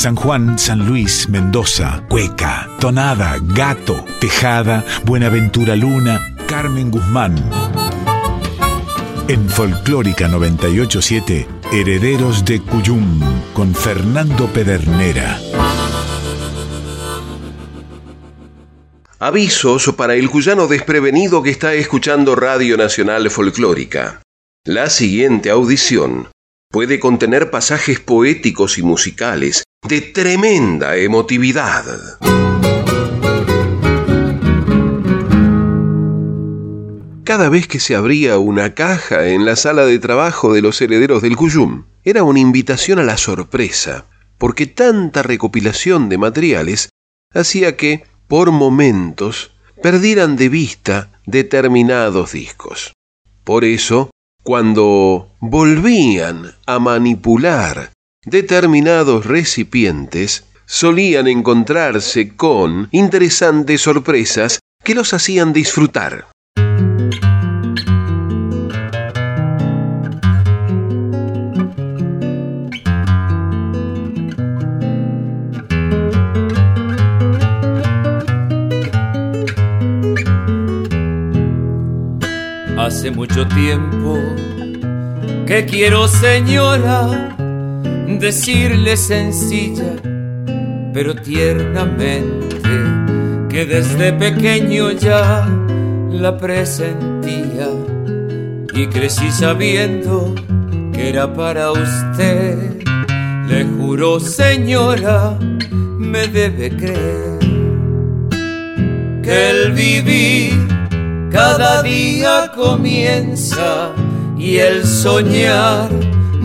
San Juan, San Luis, Mendoza, Cueca, Tonada, Gato, Tejada, Buenaventura Luna, Carmen Guzmán. En Folclórica 987, Herederos de Cuyum, con Fernando Pedernera. Avisos para el cuyano desprevenido que está escuchando Radio Nacional Folclórica. La siguiente audición puede contener pasajes poéticos y musicales de tremenda emotividad. Cada vez que se abría una caja en la sala de trabajo de los herederos del Cuyum, era una invitación a la sorpresa, porque tanta recopilación de materiales hacía que, por momentos, perdieran de vista determinados discos. Por eso, cuando volvían a manipular determinados recipientes, solían encontrarse con interesantes sorpresas que los hacían disfrutar. Hace mucho tiempo que quiero, señora, decirle sencilla, pero tiernamente, que desde pequeño ya la presentía y crecí sabiendo que era para usted. Le juro, señora, me debe creer que el vivir cada día comienza y el soñar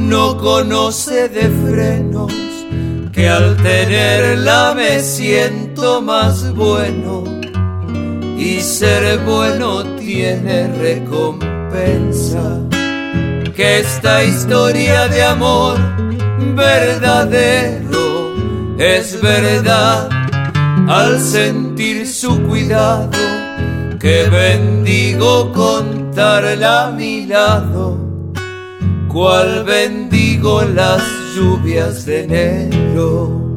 no conoce de frenos, que al tenerla me siento más bueno. Y ser bueno tiene recompensa. Que esta historia de amor verdadero es verdad. Al sentir su cuidado que bendigo contarla a mi lado, cual bendigo las lluvias de enero.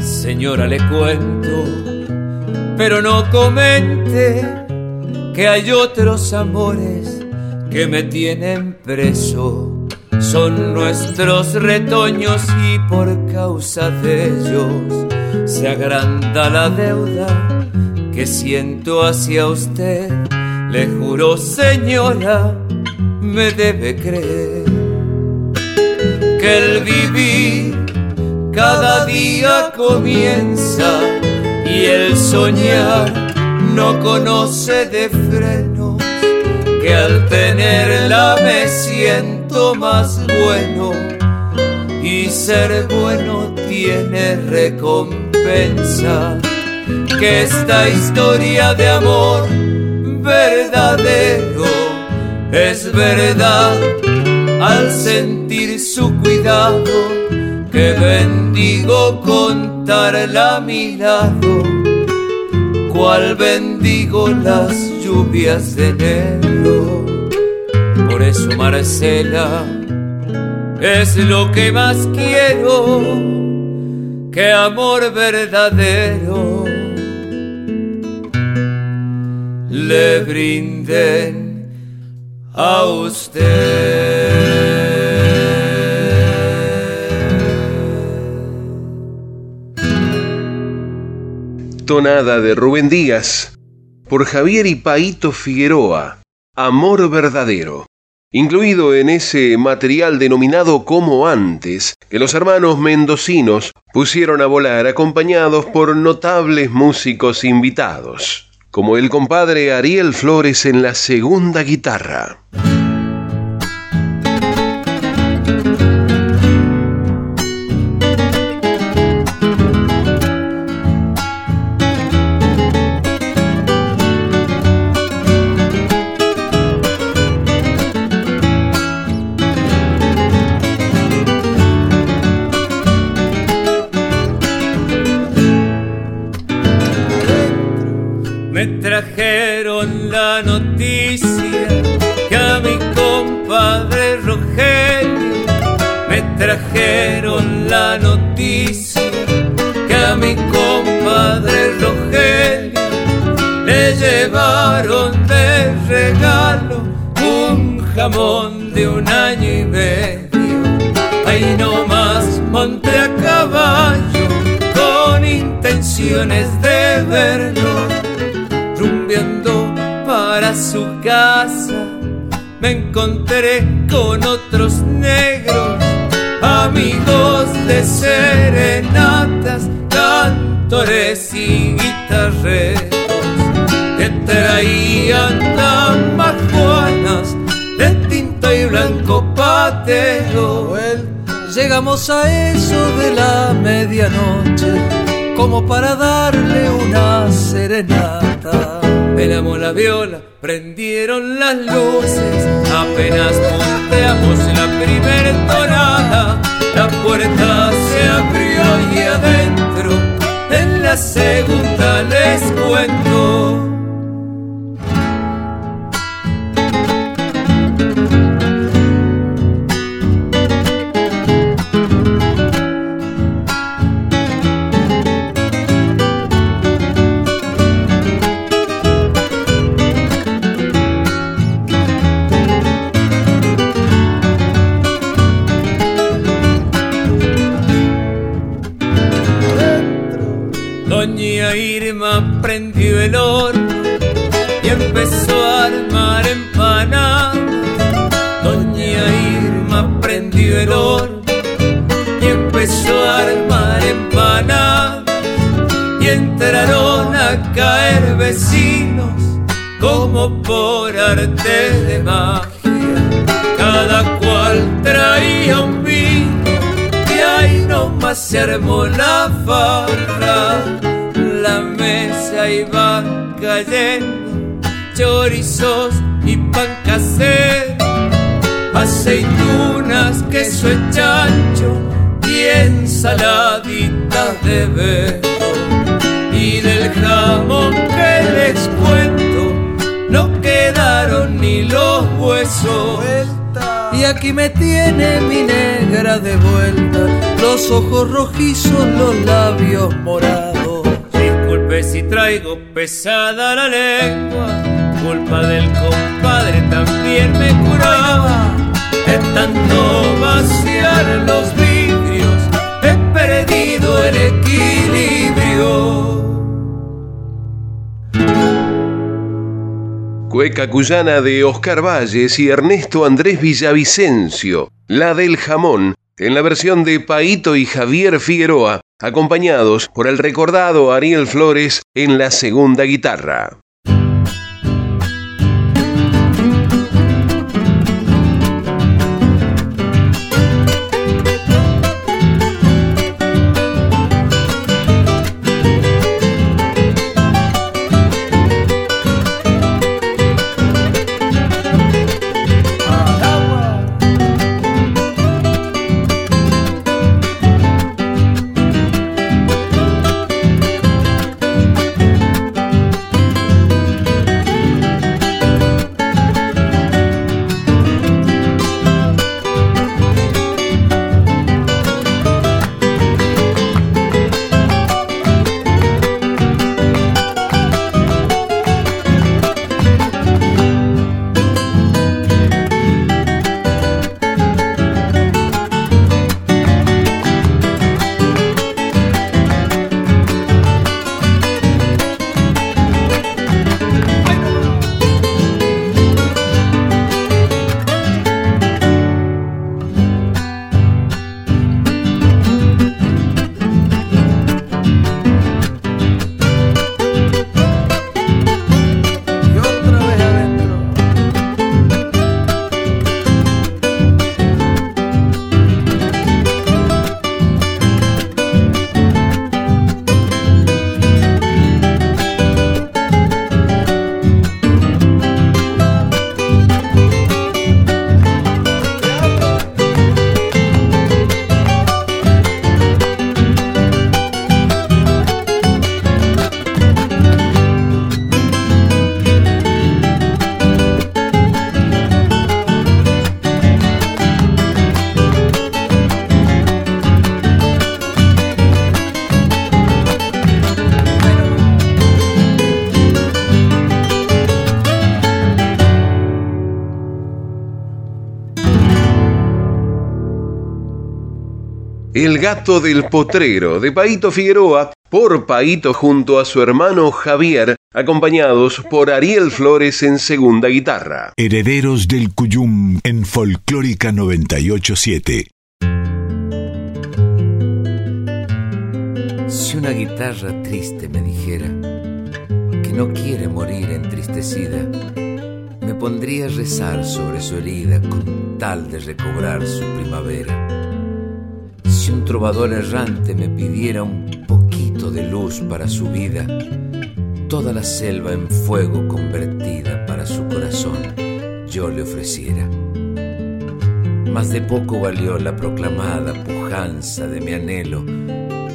Señora, le cuento pero no comente que hay otros amores que me tienen preso. Son nuestros retoños y por causa de ellos se agranda la deuda que siento hacia usted. Le juro, señora, me debe creer que el vivir cada día comienza y el soñar no conoce de frenos, que al tenerla me siento más bueno. Y ser bueno tiene recompensa, que esta historia de amor verdadero es verdad. Al sentir su cuidado que bendigo contarla a mi cual bendigo las lluvias de enero. Por eso Marcela es lo que más quiero, que amor verdadero le brinden a usted. Tonada de Rubén Díaz por Javier y Paito Figueroa, Amor Verdadero, incluido en ese material denominado Como antes, que los hermanos mendocinos pusieron a volar acompañados por notables músicos invitados, como el compadre Ariel Flores en la segunda guitarra. De un año y medio. Ahí nomás monté a caballo con intenciones de verlo, rumbeando para su casa. Me encontré con otros negros amigos de serenatas, cantores y guitarreros que traían y blanco Llegamos a eso de la medianoche como para darle una serenata. Pelamos la viola, prendieron las luces, apenas monteamos la primer tonada, la puerta se abrió y adentro, en la segunda les cuento. Prendió el horno y empezó a armar empanadas. Doña Irma prendió el horno y empezó a armar empanadas. Y entraron a caer vecinos como por arte de magia. Cada cual traía un vino y ahí nomás se armó la farra la mesa iba cayendo chorizos y pan casero, aceitunas, queso y chancho y ensaladitas de vero. Y del jamón que les cuento no quedaron ni los huesos. Y aquí me tiene mi negra de vuelta, los ojos rojizos, los labios morados si traigo pesada la lengua, culpa del compadre también me curaba. De tanto vaciar los vidrios, he perdido el equilibrio. Cueca cuyana de Oscar Valles y Ernesto Andrés Villavicencio, la del jamón, en la versión de Paito y Javier Figueroa, acompañados por el recordado Ariel Flores en la segunda guitarra. El gato del potrero de Paito Figueroa por Paito junto a su hermano Javier, acompañados por Ariel Flores en segunda guitarra. Herederos del Cuyum en Folclórica 987. Si una guitarra triste me dijera que no quiere morir entristecida, me pondría a rezar sobre su herida con tal de recobrar su primavera. Si un trovador errante me pidiera un poquito de luz para su vida, toda la selva en fuego convertida para su corazón, yo le ofreciera. Más de poco valió la proclamada pujanza de mi anhelo,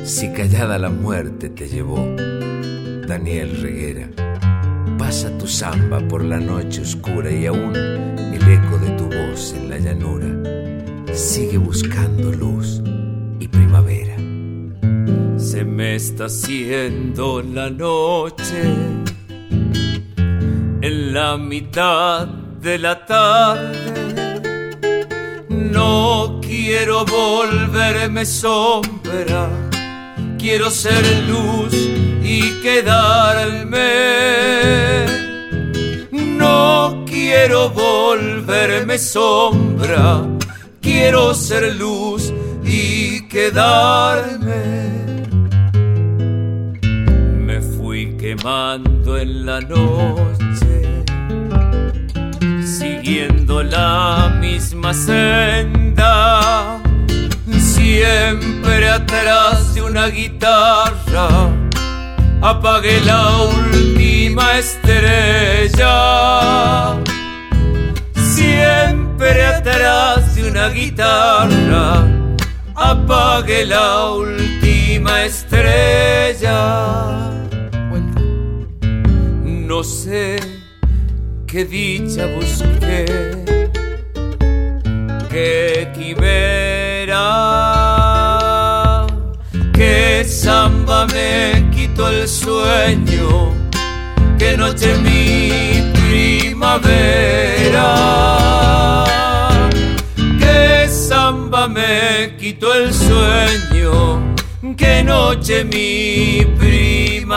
si callada la muerte te llevó, Daniel Reguera. Pasa tu samba por la noche oscura y aún el eco de tu voz en la llanura sigue buscando luz Se me está haciendo la noche en la mitad de la tarde. No quiero volverme sombra, quiero ser luz y quedarme. No quiero volverme sombra, quiero ser luz quedarme. Me fui quemando en la noche, siguiendo la misma senda, siempre atrás de una guitarra. Apagué la última estrella siempre atrás de una guitarra apague la última estrella. No sé qué dicha busqué, qué quimera, qué samba me quitó el sueño, qué noche mi primavera me quitó el sueño, qué noche mi primavera.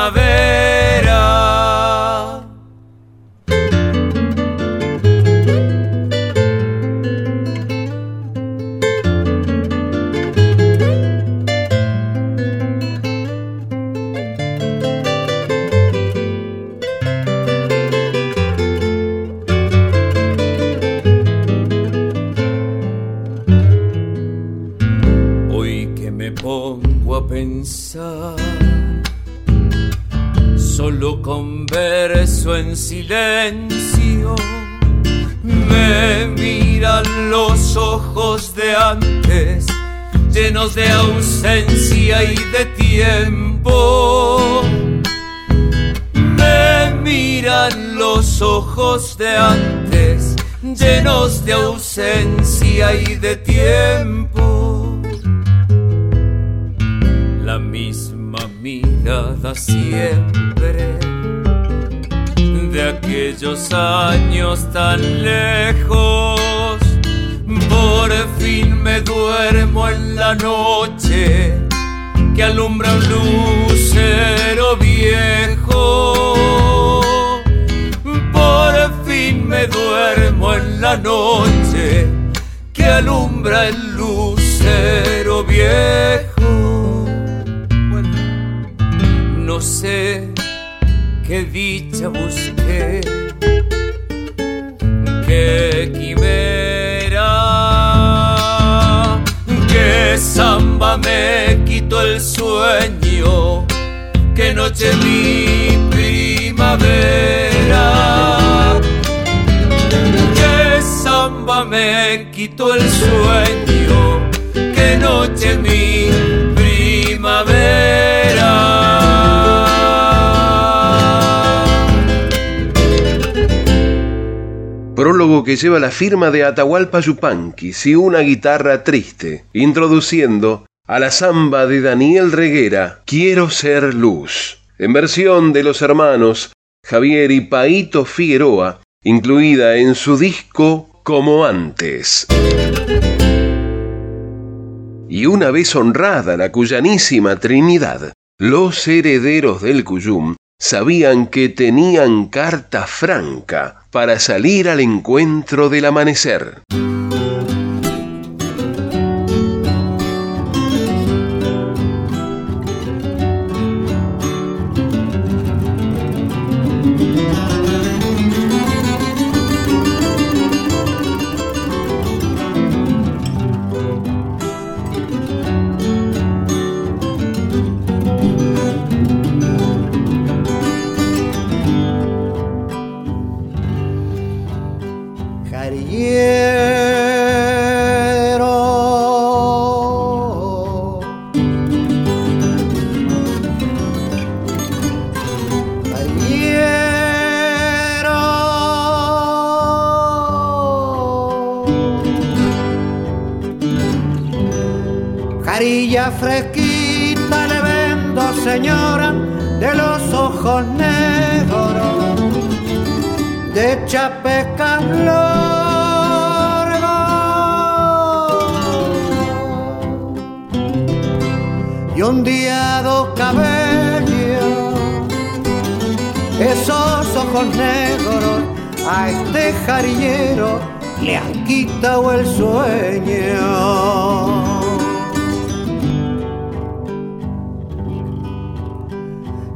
Silencio. Me miran los ojos de antes, llenos de ausencia y de que lleva la firma de Atahualpa Yupanqui y una guitarra triste, introduciendo a la samba de Daniel Reguera, Quiero ser luz, en versión de los hermanos Javier y Paito Figueroa, incluida en su disco Como antes. Y una vez honrada la cuyanísima Trinidad, los herederos del Cuyum sabían que tenían carta franca para salir al encuentro del amanecer.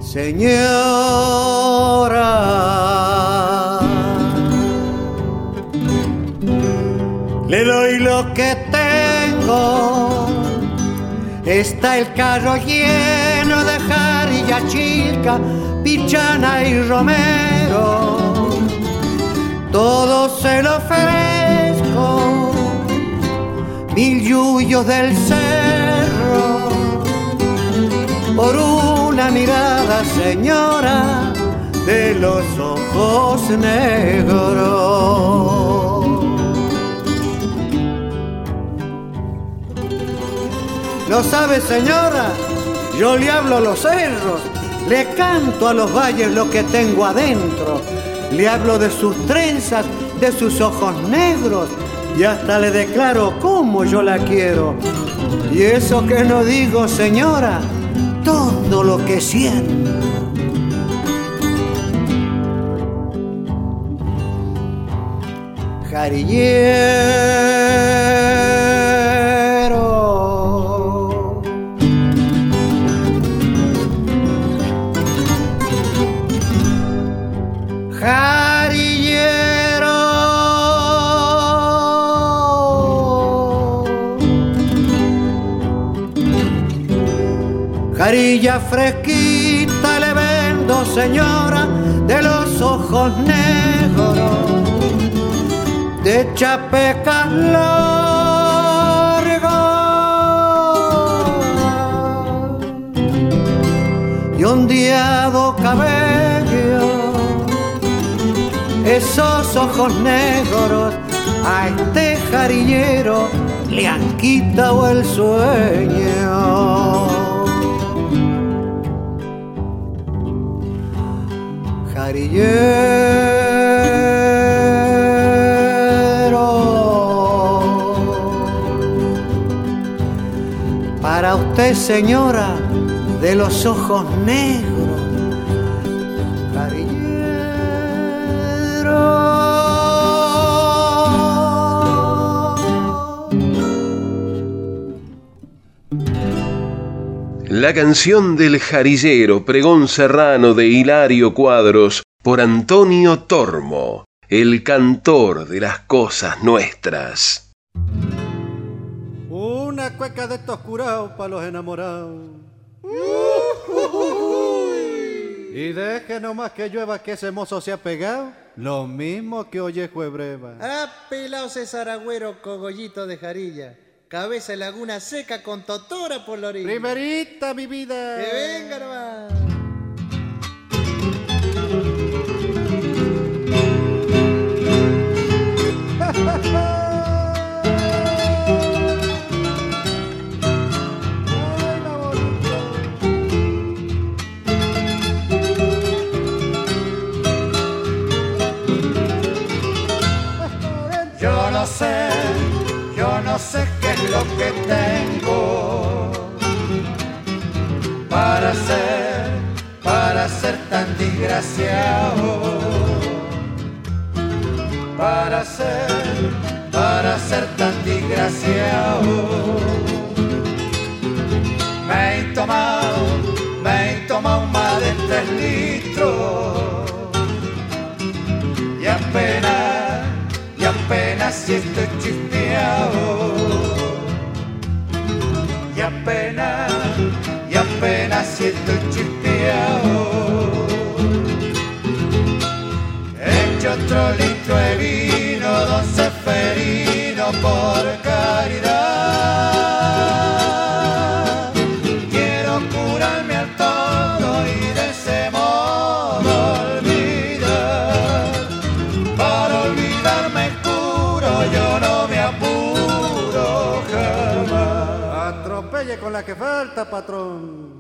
Señora, le doy lo que tengo. Está el carro lleno de jarilla chica, pichana y romero. Todo se lo ofrezco del cerro por una mirada, señora, de los ojos negros. ¿No sabe, señora? Yo le hablo a los cerros, le canto a los valles lo que tengo adentro, le hablo de sus trenzas, de sus ojos negros, y hasta le declaro cómo yo la quiero. Y eso que no digo, señora, todo lo que siento. Fresquita le vendo, señora, de los ojos negros, de chapecas largas y ondeado cabello, esos ojos negros a este jarillero le han quitado el sueño. Para usted, señora, de los ojos negros, La canción del jarillero, pregón serrano de Hilario Cuadros, por Antonio Tormo, el cantor de las cosas nuestras. Una cueca de estos curados para los enamorados. Y deje nomás que llueva que ese mozo se ha pegado, lo mismo que oye breva. Ah, pelao César Agüero, cogollito de jarilla. Cabeza de laguna seca con totora por la orilla. Primerita, mi vida. Que venga nomás. sé qué es lo que tengo para ser, para ser tan desgraciado. Para ser, para ser tan desgraciado. Estoy chispeado. Y apenas y apenas siento chispeado. Echo otro litro de vino, don Seferino, por caridad. Patrón.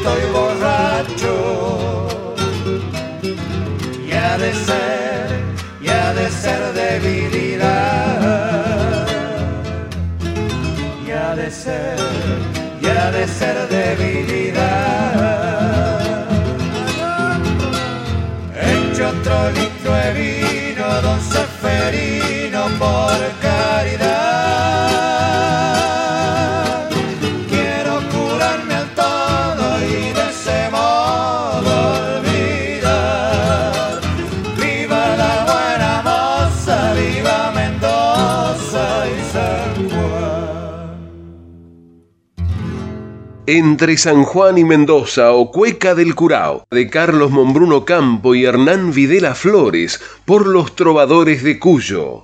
Estoy borracho y ha de ser, y ha de ser debilidad, y ha de ser, y ha de ser debilidad. Echo otro litro de vino, don Seferino, por caridad. Entre San Juan y Mendoza o Cueca del Curao, de Carlos Mombruno Campo y Hernán Videla Flores, por los trovadores de Cuyo.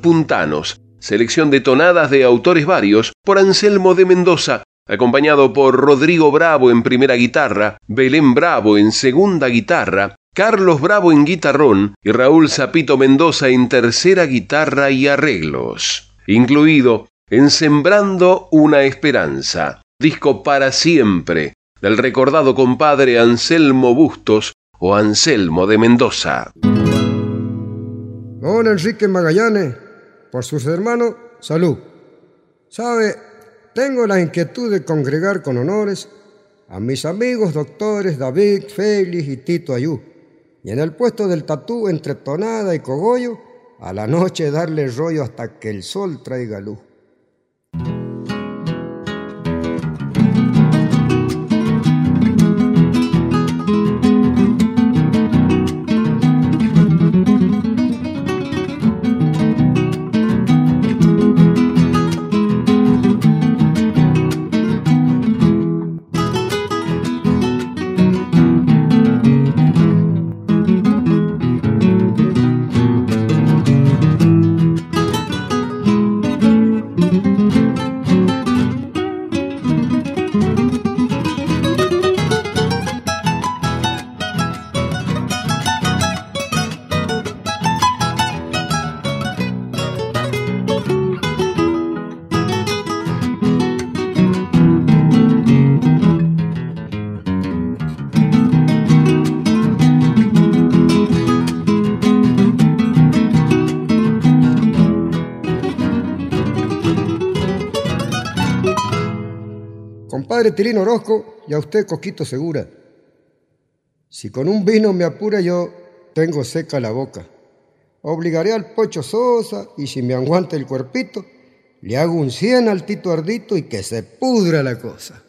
Puntanos, selección de tonadas de autores varios por Anselmo de Mendoza, acompañado por Rodrigo Bravo en primera guitarra, Belén Bravo en segunda guitarra, Carlos Bravo en guitarrón y Raúl Zapito Mendoza en tercera guitarra y arreglos, incluido en Sembrando una Esperanza, disco para siempre, del recordado compadre Anselmo Bustos o Anselmo de Mendoza. Don Enrique Magallanes, por sus hermanos, salud. Sabe, tengo la inquietud de congregar con honores a mis amigos doctores David, Félix y Tito Ayú y en el puesto del tatú entre tonada y cogollo, a la noche darle rollo hasta que el sol traiga luz. Padre Tirino Orozco y a usted Coquito Segura. Si con un vino me apura yo, tengo seca la boca. Obligaré al Pocho Sosa y si me aguanta el cuerpito, le hago un cien al Tito Ardito y que se pudra la cosa.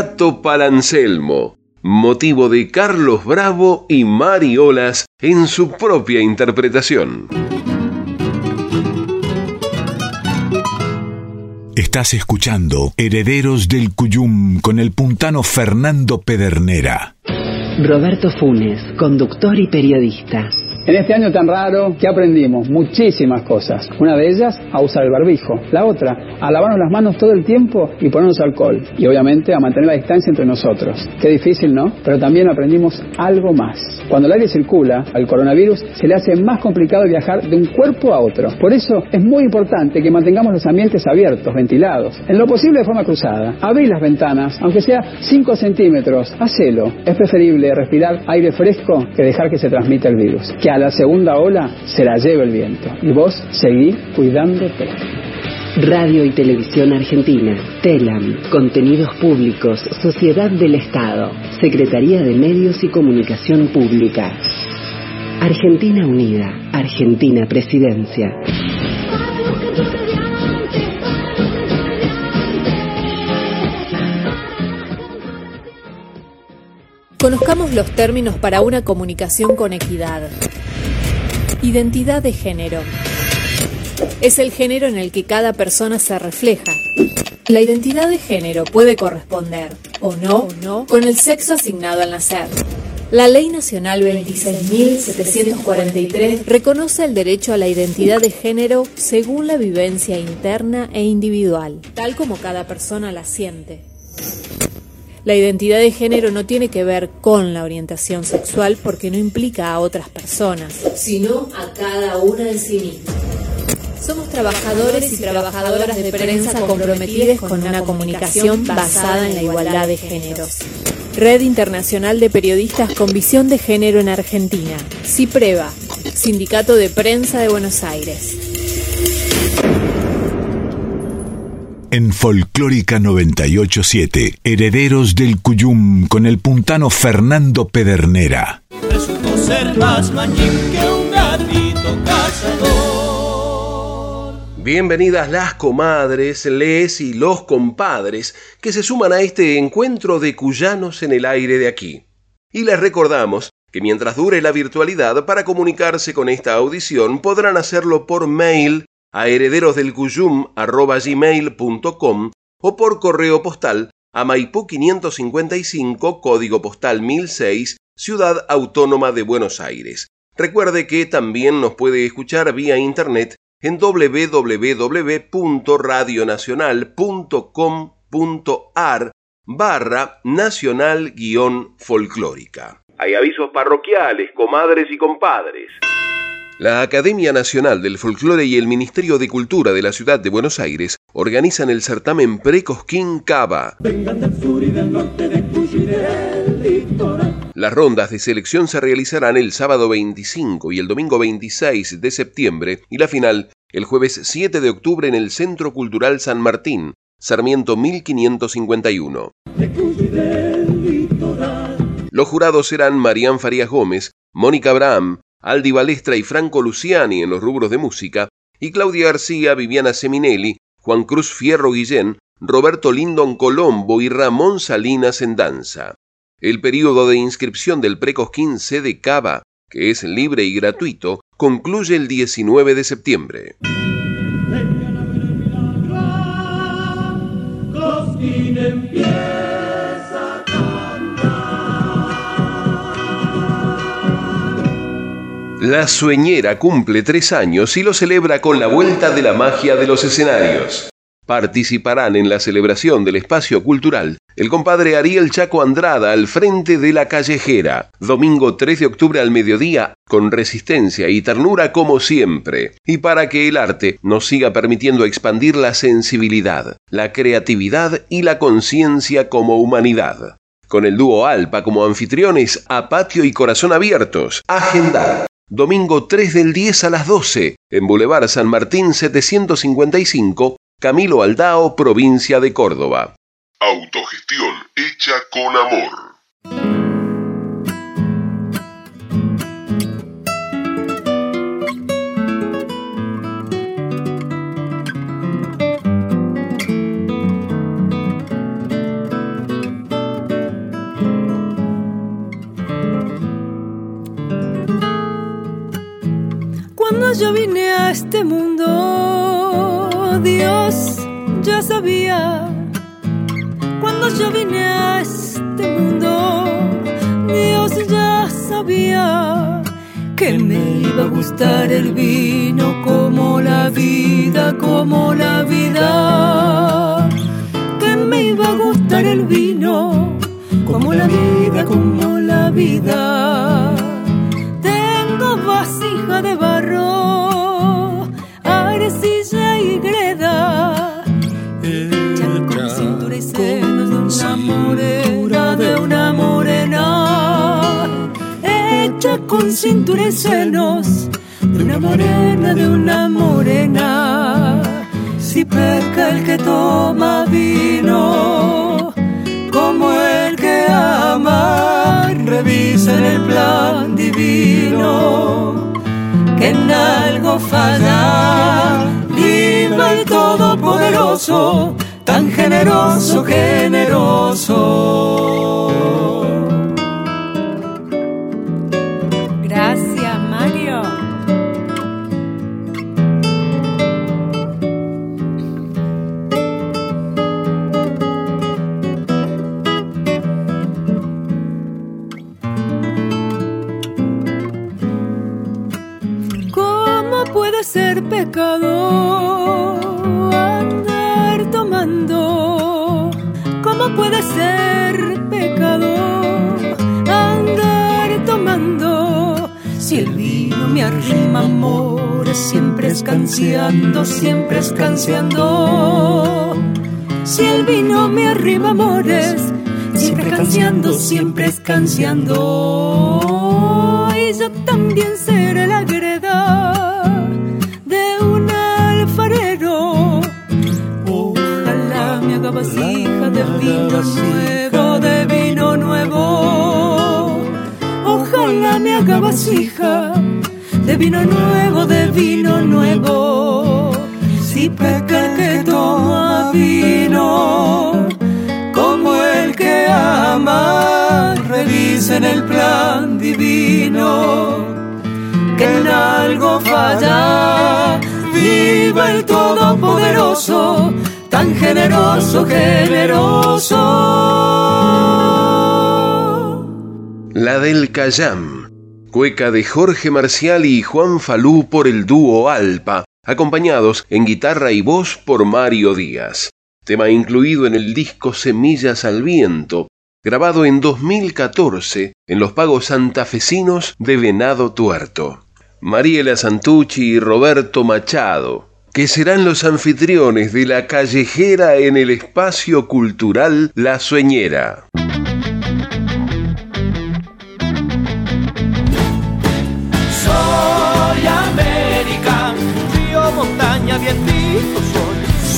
Gato Palancelmo, motivo de Carlos Bravo y Mariolas en su propia interpretación. Estás escuchando Herederos del Cuyum con el puntano Fernando Pedernera. Roberto Funes, conductor y periodista. En este año tan raro, ¿qué aprendimos? Muchísimas cosas. Una de ellas, a usar el barbijo. La otra, a lavarnos las manos todo el tiempo y ponernos alcohol. Y obviamente a mantener la distancia entre nosotros. Qué difícil, ¿no? Pero también aprendimos algo más. Cuando el aire circula, al coronavirus se le hace más complicado viajar de un cuerpo a otro. Por eso es muy importante que mantengamos los ambientes abiertos, ventilados. En lo posible de forma cruzada. Abrir las ventanas, aunque sea 5 centímetros. Hacelo. Es preferible respirar aire fresco que dejar que se transmita el virus. Que a la segunda ola se la lleve el viento. Y vos seguí cuidándote. Radio y Televisión Argentina, TELAM, Contenidos Públicos, Sociedad del Estado, Secretaría de Medios y Comunicación Pública. Argentina Unida, Argentina Presidencia. Conozcamos los términos para una comunicación con equidad. Identidad de género. Es el género en el que cada persona se refleja. La identidad de género puede corresponder, o no, con el sexo asignado al nacer. La Ley Nacional 26.743 reconoce el derecho a la identidad de género según la vivencia interna e individual, tal como cada persona la siente. La identidad de género no tiene que ver con la orientación sexual porque no implica a otras personas, sino a cada una de sí misma. Somos trabajadores y trabajadoras de prensa comprometidos con una comunicación basada en la igualdad de géneros. Red Internacional de Periodistas con Visión de Género en Argentina. CIPREVA, Sindicato de Prensa de Buenos Aires. En Folclórica 987, Herederos del Cuyum con el puntano Fernando Pedernera. Resultó ser más mañín que un gatito cazador. Bienvenidas las comadres, les y los compadres que se suman a este encuentro de cuyanos en el aire de aquí. Y les recordamos que mientras dure la virtualidad, para comunicarse con esta audición podrán hacerlo por mail a herederosdelcuyum.com o por correo postal a Maipú 555, código postal 1006, Ciudad Autónoma de Buenos Aires. Recuerde que también nos puede escuchar vía internet en www.radionacional.com.ar barra nacional guion folclórica. Hay avisos parroquiales, comadres y compadres. La Academia Nacional del Folclore y el Ministerio de Cultura de la Ciudad de Buenos Aires organizan el certamen Precosquín Cava. Las rondas de selección se realizarán el sábado 25 y el domingo 26 de septiembre y la final el jueves 7 de octubre en el Centro Cultural San Martín, Sarmiento 1551. Los jurados serán Marían Farías Gómez, Mónica Abraham, Aldi Balestra y Franco Luciani en los rubros de música, y Claudia García, Viviana Seminelli, Juan Cruz Fierro Guillén, Roberto Lindon Colombo y Ramón Salinas en danza. El periodo de inscripción del Precosquín C de Cava, que es libre y gratuito, concluye el 19 de septiembre. La Sueñera cumple tres años y lo celebra con la vuelta de la magia de los escenarios. Participarán en la celebración del espacio cultural el compadre Ariel Chaco Andrada al frente de la callejera, domingo 3 de octubre al mediodía, con resistencia y ternura como siempre, y para que el arte nos siga permitiendo expandir la sensibilidad, la creatividad y la conciencia como humanidad. Con el dúo Alpa como anfitriones a patio y corazón abiertos, agendar domingo 3 del 10 a las 12, en Boulevard San Martín 755, Camilo Aldao, provincia de Córdoba. Autogestión hecha con amor. Yo vine a este mundo, Dios ya sabía. Cuando yo vine a este mundo, Dios ya sabía que me iba a gustar el vino como la vida, como la vida. Que me iba a gustar el vino como la vida, como la vida. Vasija de barro, arcilla y greda. Hecha con cintura y senos de una morena, de una morena. Hecha con cintura y senos de una morena, de una morena. Si peca el que toma vino, como el que ama, revisen el plan que en algo falla. Viva el Todopoderoso, tan generoso, generoso. Amores, siempre escanciando, siempre escanciando. Si el vino me arriba amores, siempre escanciando, siempre escanciando. Y yo también seré la greda de un alfarero. Ojalá me haga vasija de vino nuevo, de vino nuevo. Ojalá me haga vasija de vino nuevo, de vino nuevo. Si peca el que toma vino, como el que ama, revisen el plan divino. Que en algo falla, viva el Todopoderoso, tan generoso, generoso. La del Cayam, cueca de Jorge Marcial y Juan Falú por el dúo Alpa, acompañados en guitarra y voz por Mario Díaz. Tema incluido en el disco Semillas al Viento, grabado en 2014 en los pagos santafesinos de Venado Tuerto. Mariela Santucci y Roberto Machado, que serán los anfitriones de la callejera en el espacio cultural La Sueñera.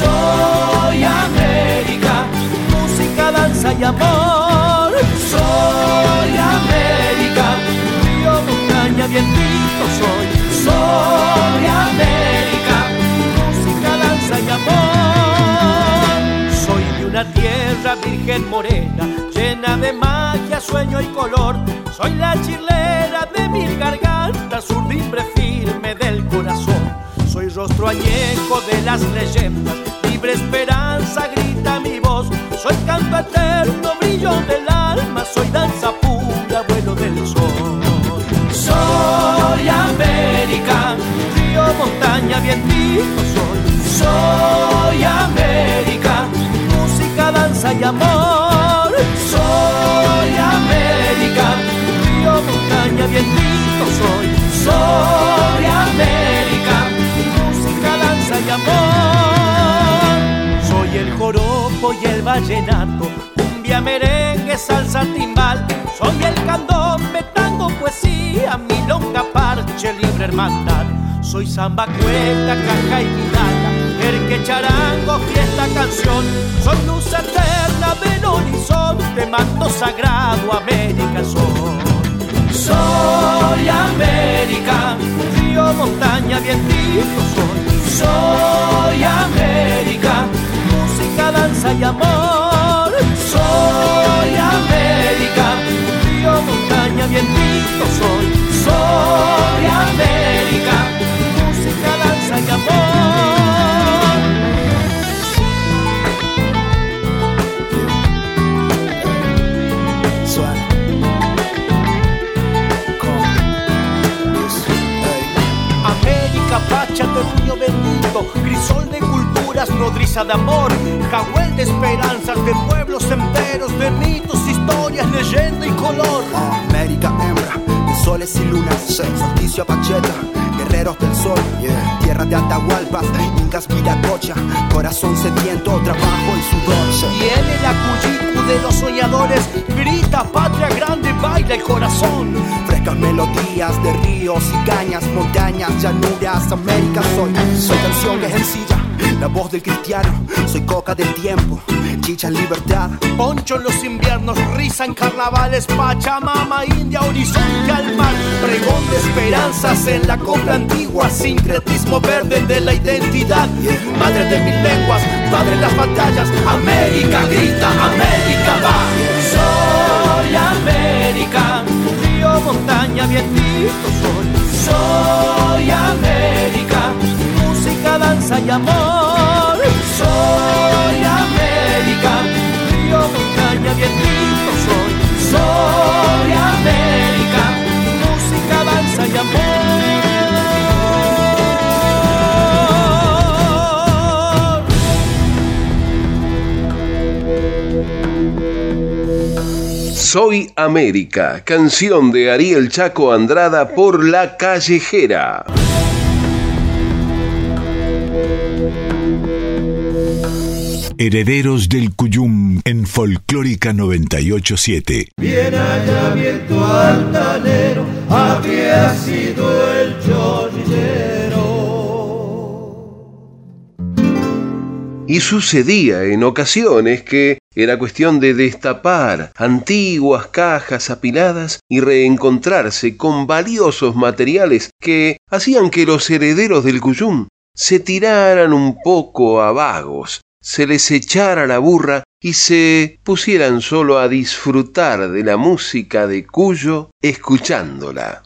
Soy. América, música, danza y amor. Soy América, río, montaña, vientito soy. Soy América, música, danza y amor. Soy de una tierra virgen morena, llena de magia, sueño y color. Soy la chilera de mil gargantas, urdimbre firme del corazón. Soy rostro añejo de las leyendas, libre esperanza grita mi voz. Soy canto eterno, brillo del alma, soy danza pura, vuelo del sol. Soy América, río, montaña, vientito soy. Soy América, música, danza y amor. Soy América, río, montaña, vientito soy. Soy joropo y el vallenato, cumbia, merengue, salsa, timbal. Soy el candombe, tango, poesía, milonga, parche, libre hermandad. Soy samba, cueca, caja y guitarra, erque, charango, fiesta, canción. Soy luz eterna del horizonte, manto sagrado, América soy. Soy América, río, montaña, vientito soy. Soy danza y amor. Soy América, río, montaña, vientito. Soy nodriza de amor, jahuel de esperanzas, de pueblos enteros, de mitos, historias, leyenda y color. América hembra, de soles y lunas, solsticio apacheta, guerreros del sol, tierra de Atahualpas, incas Viracocha, corazón sediento, trabajo y sudor. Viene la cuyicu de los soñadores, grita patria grande, baila el corazón. Frescas melodías de ríos y cañas, montañas, llanuras, América soy. Soy canción que es sencilla, la voz del cristiano. Soy coca del tiempo, chicha en libertad. Poncho en los inviernos, risa en carnavales, Pachamama, India, horizonte al mar. Pregón de esperanzas en la copla antigua, sincretismo verde de la identidad. Madre de mil lenguas, padre en las batallas, América grita, América va. Soy América, río, montaña, vientito soy. Soy América, música, danza y amor. Soy América, río, montaña, vientito soy. Soy América, música, danza y amor. Soy América, canción de Ariel Chaco Andrada por La Callejera. Herederos del Cuyum en Folclórica 987. Bien allá viento altanero, había sido el chorrillero. Y sucedía en ocasiones que era cuestión de destapar antiguas cajas apiladas y reencontrarse con valiosos materiales que hacían que los herederos del Cuyum se tiraran un poco a vagos se les echara la burra y se pusieran solo a disfrutar de la música de Cuyo escuchándola.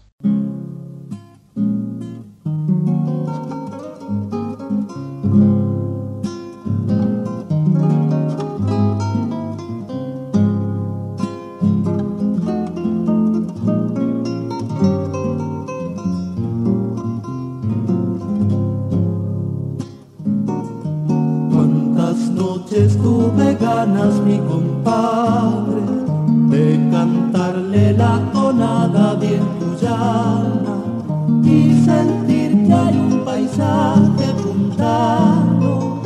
Ganas, mi compadre, de cantarle la tonada bien cuyana y sentir que hay un paisaje puntano,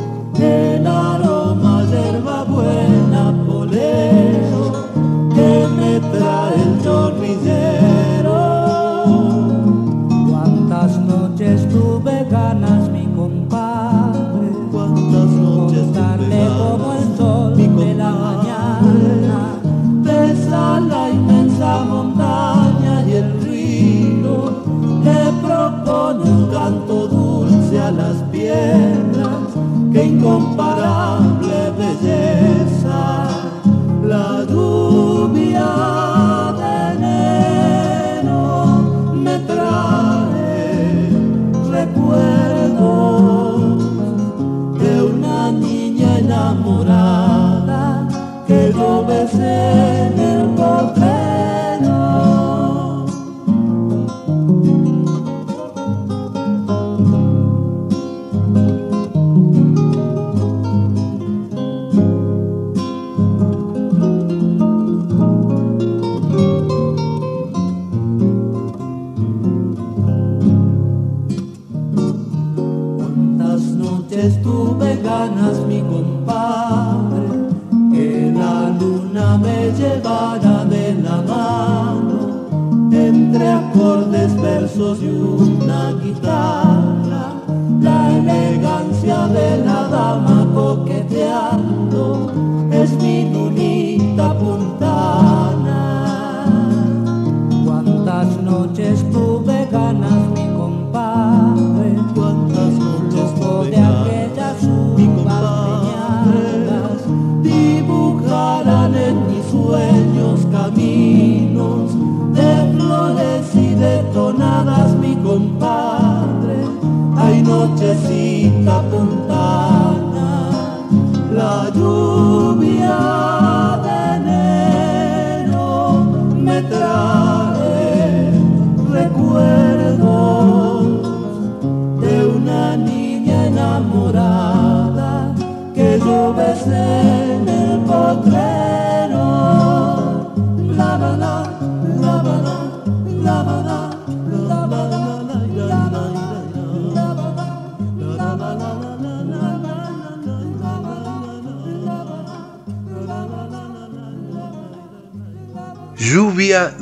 canto dulce a las piedras, que incomparable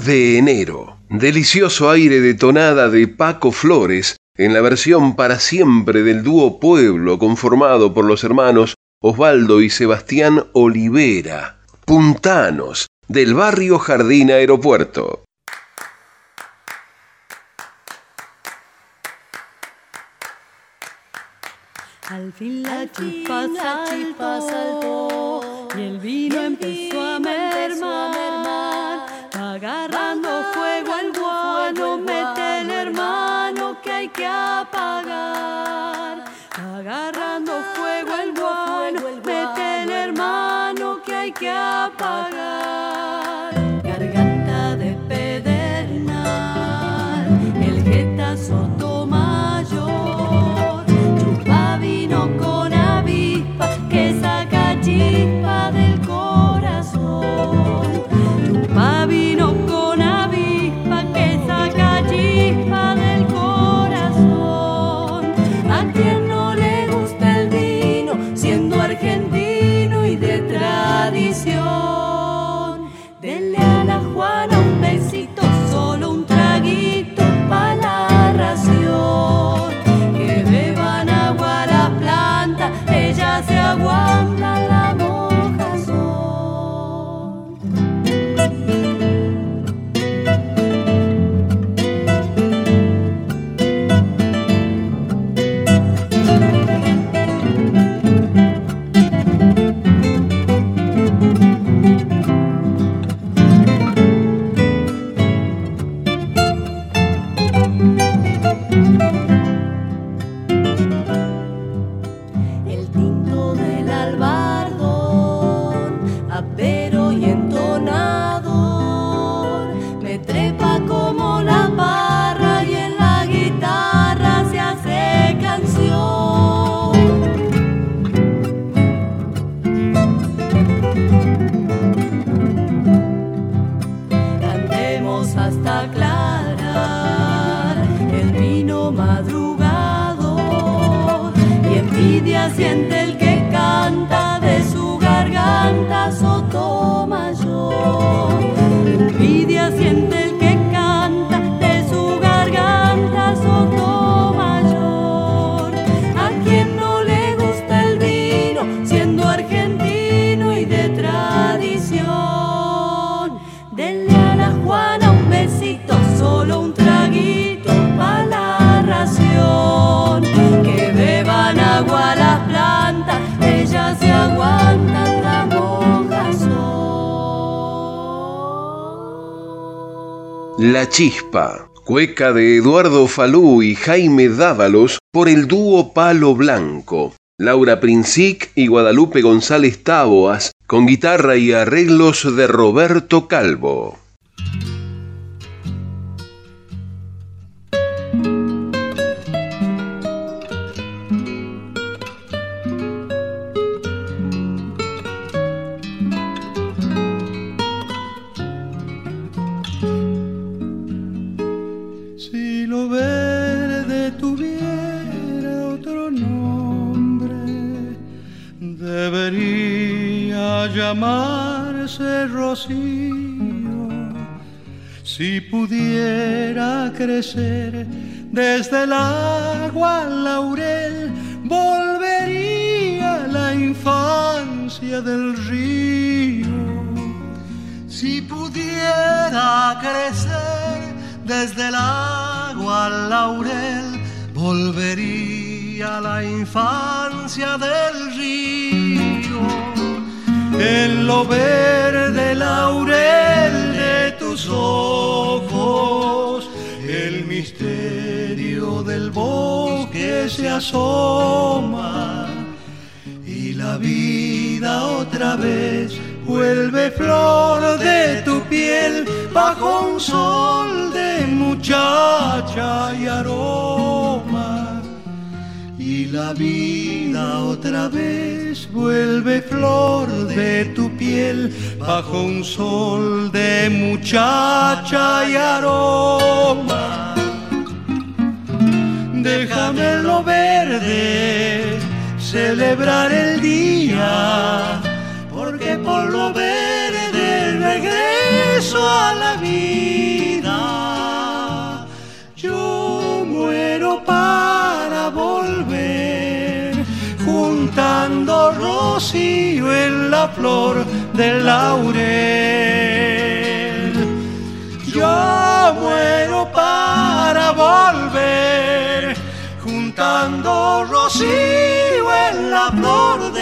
de enero. Delicioso aire de tonada de Paco Flores en la versión para siempre del dúo Pueblo conformado por los hermanos Osvaldo y Sebastián Olivera, puntanos del barrio Jardín Aeropuerto. Al fin la chispa saltó y el vino empezó Chispa, cueca de Eduardo Falú y Jaime Dávalos por el dúo Palo Blanco. Laura Princic y Guadalupe González Táboas con guitarra y arreglos de Roberto Calvo. Si pudiera crecer desde el agua al laurel, volvería la infancia del río. Si pudiera crecer desde el agua al laurel, volvería la infancia del río. En lo verde laurel de tus ojos, el misterio del bosque se asoma y la vida otra vez vuelve flor de tu piel bajo un sol de muchacha y aroma. Y la vida otra vez vuelve flor de tu piel bajo un sol de muchacha y aroma. Déjame lo verde celebrar el día juntando rocío en la flor del laurel. Yo muero para volver, juntando rocío en la flor del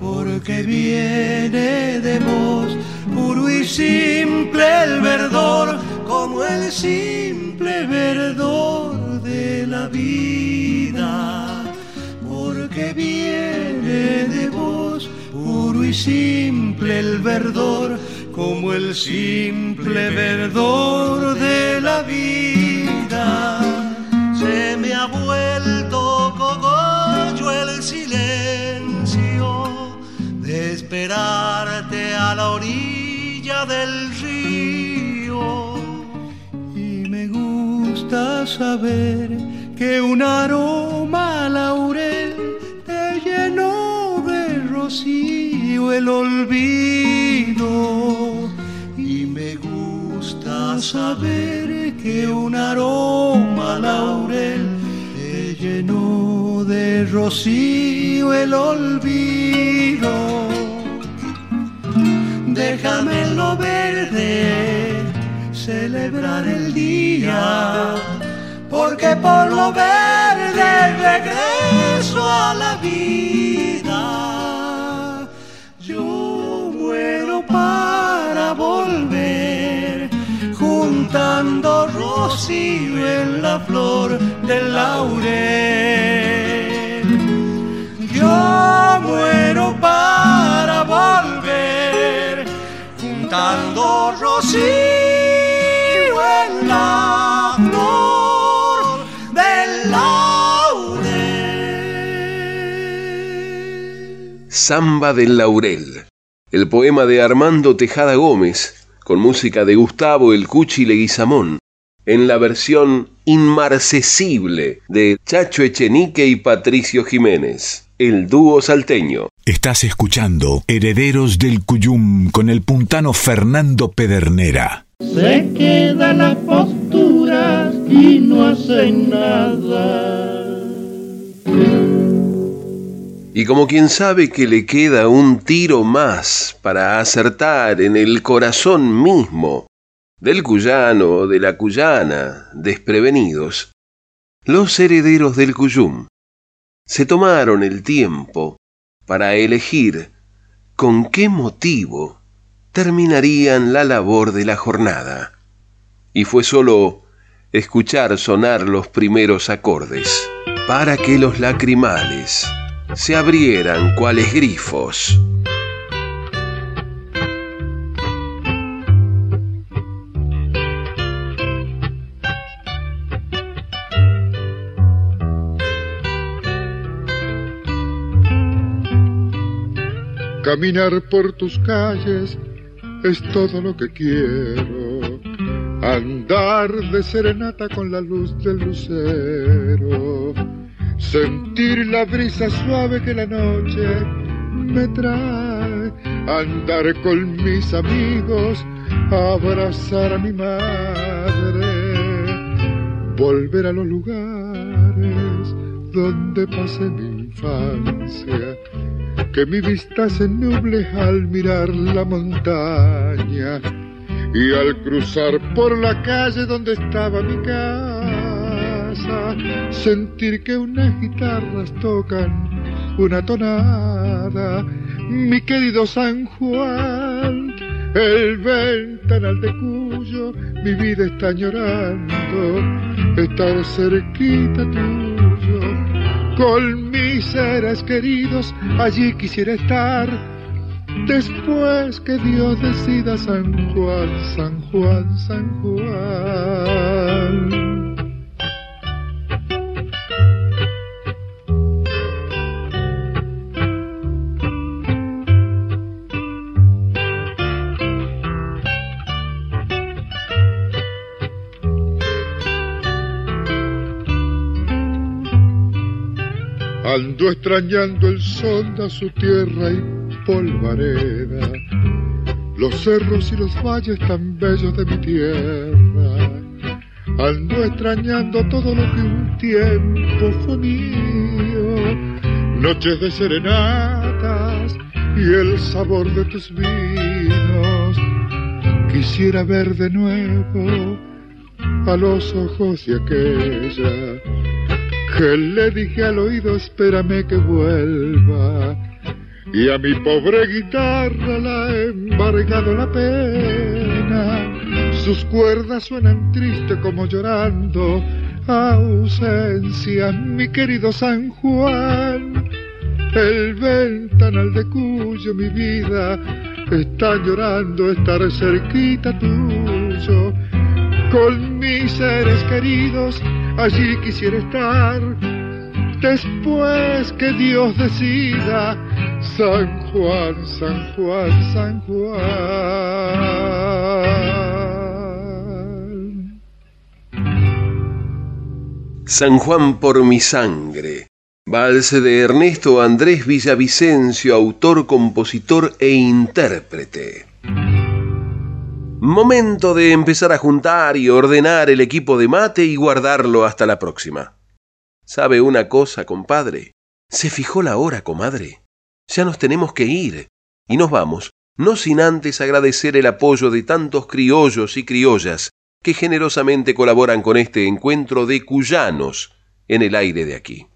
Porque viene de vos, puro y simple el verdor, como el simple verdor de la vida, porque viene de vos, puro y simple el verdor, como el simple verdor de la vida. Esperarte a la orilla del río. Y me gusta saber que un aroma laurel te llenó de rocío el olvido. Y me gusta saber que un aroma laurel te llenó de rocío el olvido. Déjame en lo verde celebrar el día porque por lo verde regreso a la vida. Yo muero para volver, juntando rocío en la flor del laurel. Yo muero rocío en del laurel. Samba del Laurel, el poema de Armando Tejada Gómez, con música de Gustavo El Cuchi Leguizamón, en la versión inmarcesible de Chacho Echenique y Patricio Jiménez, el dúo salteño. Estás escuchando Herederos del Cuyum con el puntano Fernando Pedernera. Se queda las posturas y no hace nada. Y como quien sabe que le queda un tiro más para acertar en el corazón mismo del cuyano o de la cuyana desprevenidos, los herederos del Cuyum se tomaron el tiempo para elegir con qué motivo terminarían la labor de la jornada. Y fue solo escuchar sonar los primeros acordes para que los lacrimales se abrieran cuales grifos. Caminar por tus calles es todo lo que quiero. Andar de serenata con la luz del lucero. Sentir la brisa suave que la noche me trae. Andar con mis amigos, abrazar a mi madre. Volver a los lugares donde pasé mi infancia que mi vista se nuble al mirar la montaña y al cruzar por la calle donde estaba mi casa, sentir que unas guitarras tocan una tonada, mi querido San Juan, el ventanal de cuyo mi vida está llorando, estar cerquita tuyo con mis seres queridos, allí quisiera estar. Después que Dios decida San Juan, San Juan, San Juan. Ando extrañando el son de su tierra y polvareda, los cerros y los valles tan bellos de mi tierra. Ando extrañando todo lo que un tiempo fue mío, noches de serenatas y el sabor de tus vinos. Quisiera ver de nuevo a los ojos de aquella que le dije al oído espérame que vuelva y a mi pobre guitarra la he embargado la pena. Sus cuerdas suenan triste como llorando. Ausencia mi querido San Juan. El ventanal de cuyo mi vida está llorando estar cerquita tuyo. Con mis seres queridos, allí quisiera estar. Después que Dios decida, San Juan, San Juan, San Juan. San Juan por mi sangre. Valse de Ernesto Andrés Villavicencio, autor, compositor e intérprete. Momento de empezar a juntar y ordenar el equipo de mate y guardarlo hasta la próxima. ¿Sabe una cosa, compadre? Se fijó la hora, comadre. Ya nos tenemos que ir. Y nos vamos, no sin antes agradecer el apoyo de tantos criollos y criollas que generosamente colaboran con este encuentro de cuyanos en el aire de aquí.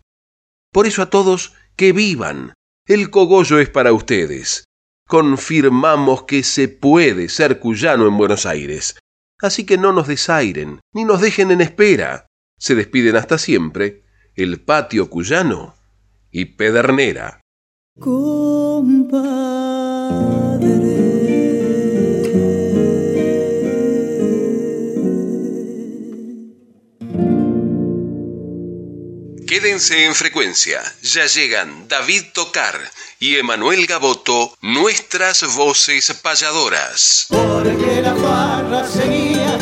Por eso a todos, que vivan. El cogollo es para ustedes. Confirmamos que se puede ser cuyano en Buenos Aires. Así que no nos desairen, ni nos dejen en espera. Se despiden hasta siempre el patio cuyano y Pedernera. Quédense en frecuencia, ya llegan David Tocar y Emanuel Gaboto, nuestras voces payadoras. Porque la sería.